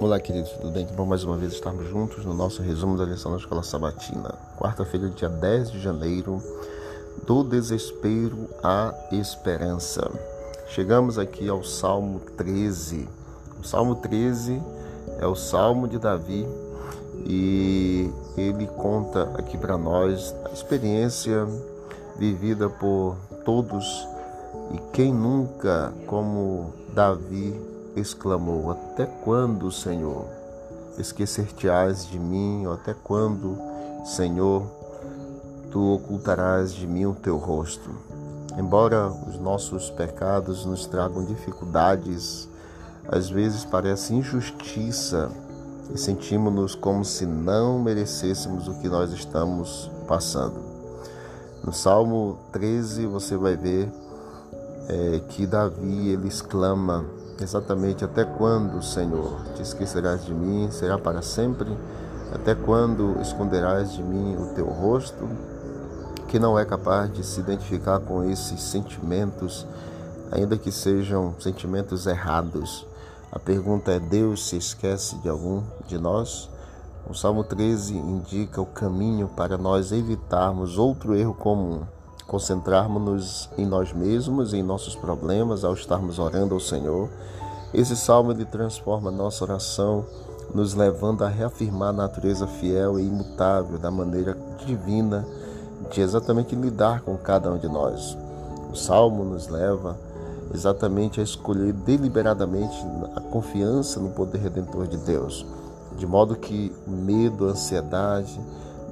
Olá, queridos, tudo bem? Que bom mais uma vez estarmos juntos no nosso resumo da lição da Escola Sabatina. Quarta-feira, dia 10 de janeiro, do desespero à esperança. Chegamos aqui ao Salmo 13. O Salmo 13 é o Salmo de Davi e ele conta aqui para nós a experiência vivida por todos e quem nunca, como Davi, exclamou: Até quando, Senhor, esquecer-te-ás de mim? Até quando, Senhor, tu ocultarás de mim o teu rosto? Embora os nossos pecados nos tragam dificuldades, às vezes parece injustiça e sentimos-nos como se não merecêssemos o que nós estamos passando. No Salmo 13 você vai ver é, que Davi ele exclama exatamente até quando, Senhor, te esquecerás de mim? Será para sempre? Até quando esconderás de mim o teu rosto? Que não é capaz de se identificar com esses sentimentos, ainda que sejam sentimentos errados. A pergunta é: Deus se esquece de algum de nós? O Salmo 13 indica o caminho para nós evitarmos outro erro comum concentrarmos-nos em nós mesmos, em nossos problemas, ao estarmos orando ao Senhor. Esse salmo ele transforma nossa oração, nos levando a reafirmar a natureza fiel e imutável da maneira divina de exatamente lidar com cada um de nós. O salmo nos leva exatamente a escolher deliberadamente a confiança no poder redentor de Deus, de modo que o medo, a ansiedade,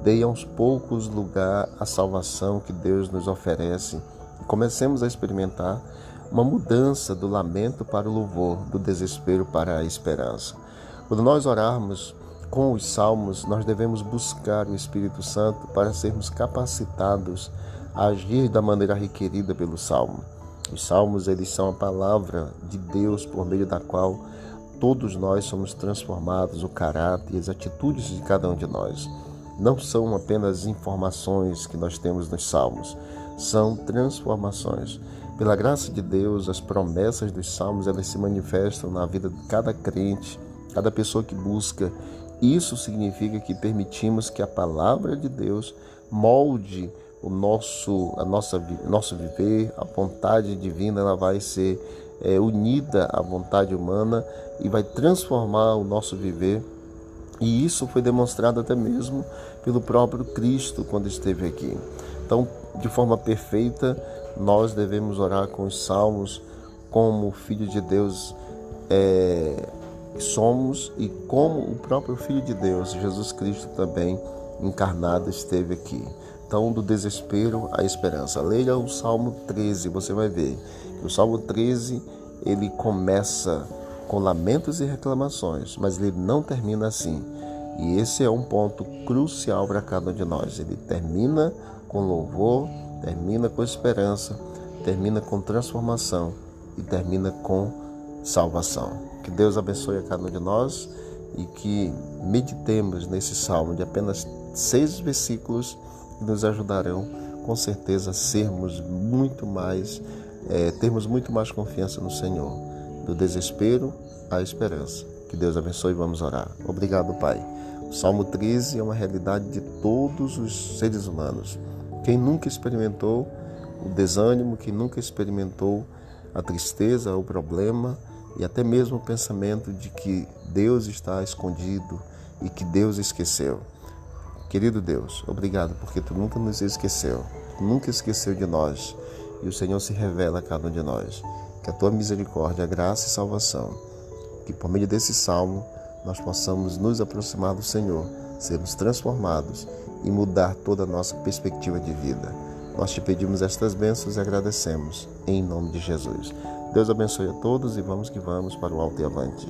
Dei aos poucos lugar à salvação que Deus nos oferece e comecemos a experimentar uma mudança do lamento para o louvor, do desespero para a esperança. Quando nós orarmos com os salmos, nós devemos buscar o Espírito Santo para sermos capacitados a agir da maneira requerida pelo salmo. Os salmos, eles são a palavra de Deus por meio da qual todos nós somos transformados, o caráter e as atitudes de cada um de nós não são apenas informações que nós temos nos Salmos, são transformações. Pela graça de Deus, as promessas dos Salmos elas se manifestam na vida de cada crente, cada pessoa que busca. Isso significa que permitimos que a palavra de Deus molde o nosso, a nossa, nosso viver, a vontade divina ela vai ser é, unida à vontade humana e vai transformar o nosso viver e isso foi demonstrado até mesmo pelo próprio Cristo quando esteve aqui. Então, de forma perfeita, nós devemos orar com os salmos como Filho de Deus é, somos e como o próprio Filho de Deus, Jesus Cristo também encarnado, esteve aqui. Então, do desespero à esperança. Leia o Salmo 13, você vai ver que o Salmo 13 ele começa com lamentos e reclamações, mas ele não termina assim. E esse é um ponto crucial para cada um de nós. Ele termina com louvor, termina com esperança, termina com transformação e termina com salvação. Que Deus abençoe a cada um de nós e que meditemos nesse salmo de apenas seis versículos que nos ajudarão com certeza a sermos muito mais, é, termos muito mais confiança no Senhor do desespero à esperança. Que Deus abençoe e vamos orar. Obrigado, Pai. O Salmo 13 é uma realidade de todos os seres humanos. Quem nunca experimentou o desânimo, quem nunca experimentou a tristeza, o problema e até mesmo o pensamento de que Deus está escondido e que Deus esqueceu. Querido Deus, obrigado porque tu nunca nos esqueceu, nunca esqueceu de nós e o Senhor se revela a cada um de nós que a tua misericórdia, graça e salvação, que por meio desse salmo nós possamos nos aproximar do Senhor, sermos transformados e mudar toda a nossa perspectiva de vida. Nós te pedimos estas bênçãos e agradecemos, em nome de Jesus. Deus abençoe a todos e vamos que vamos para o alto e avante.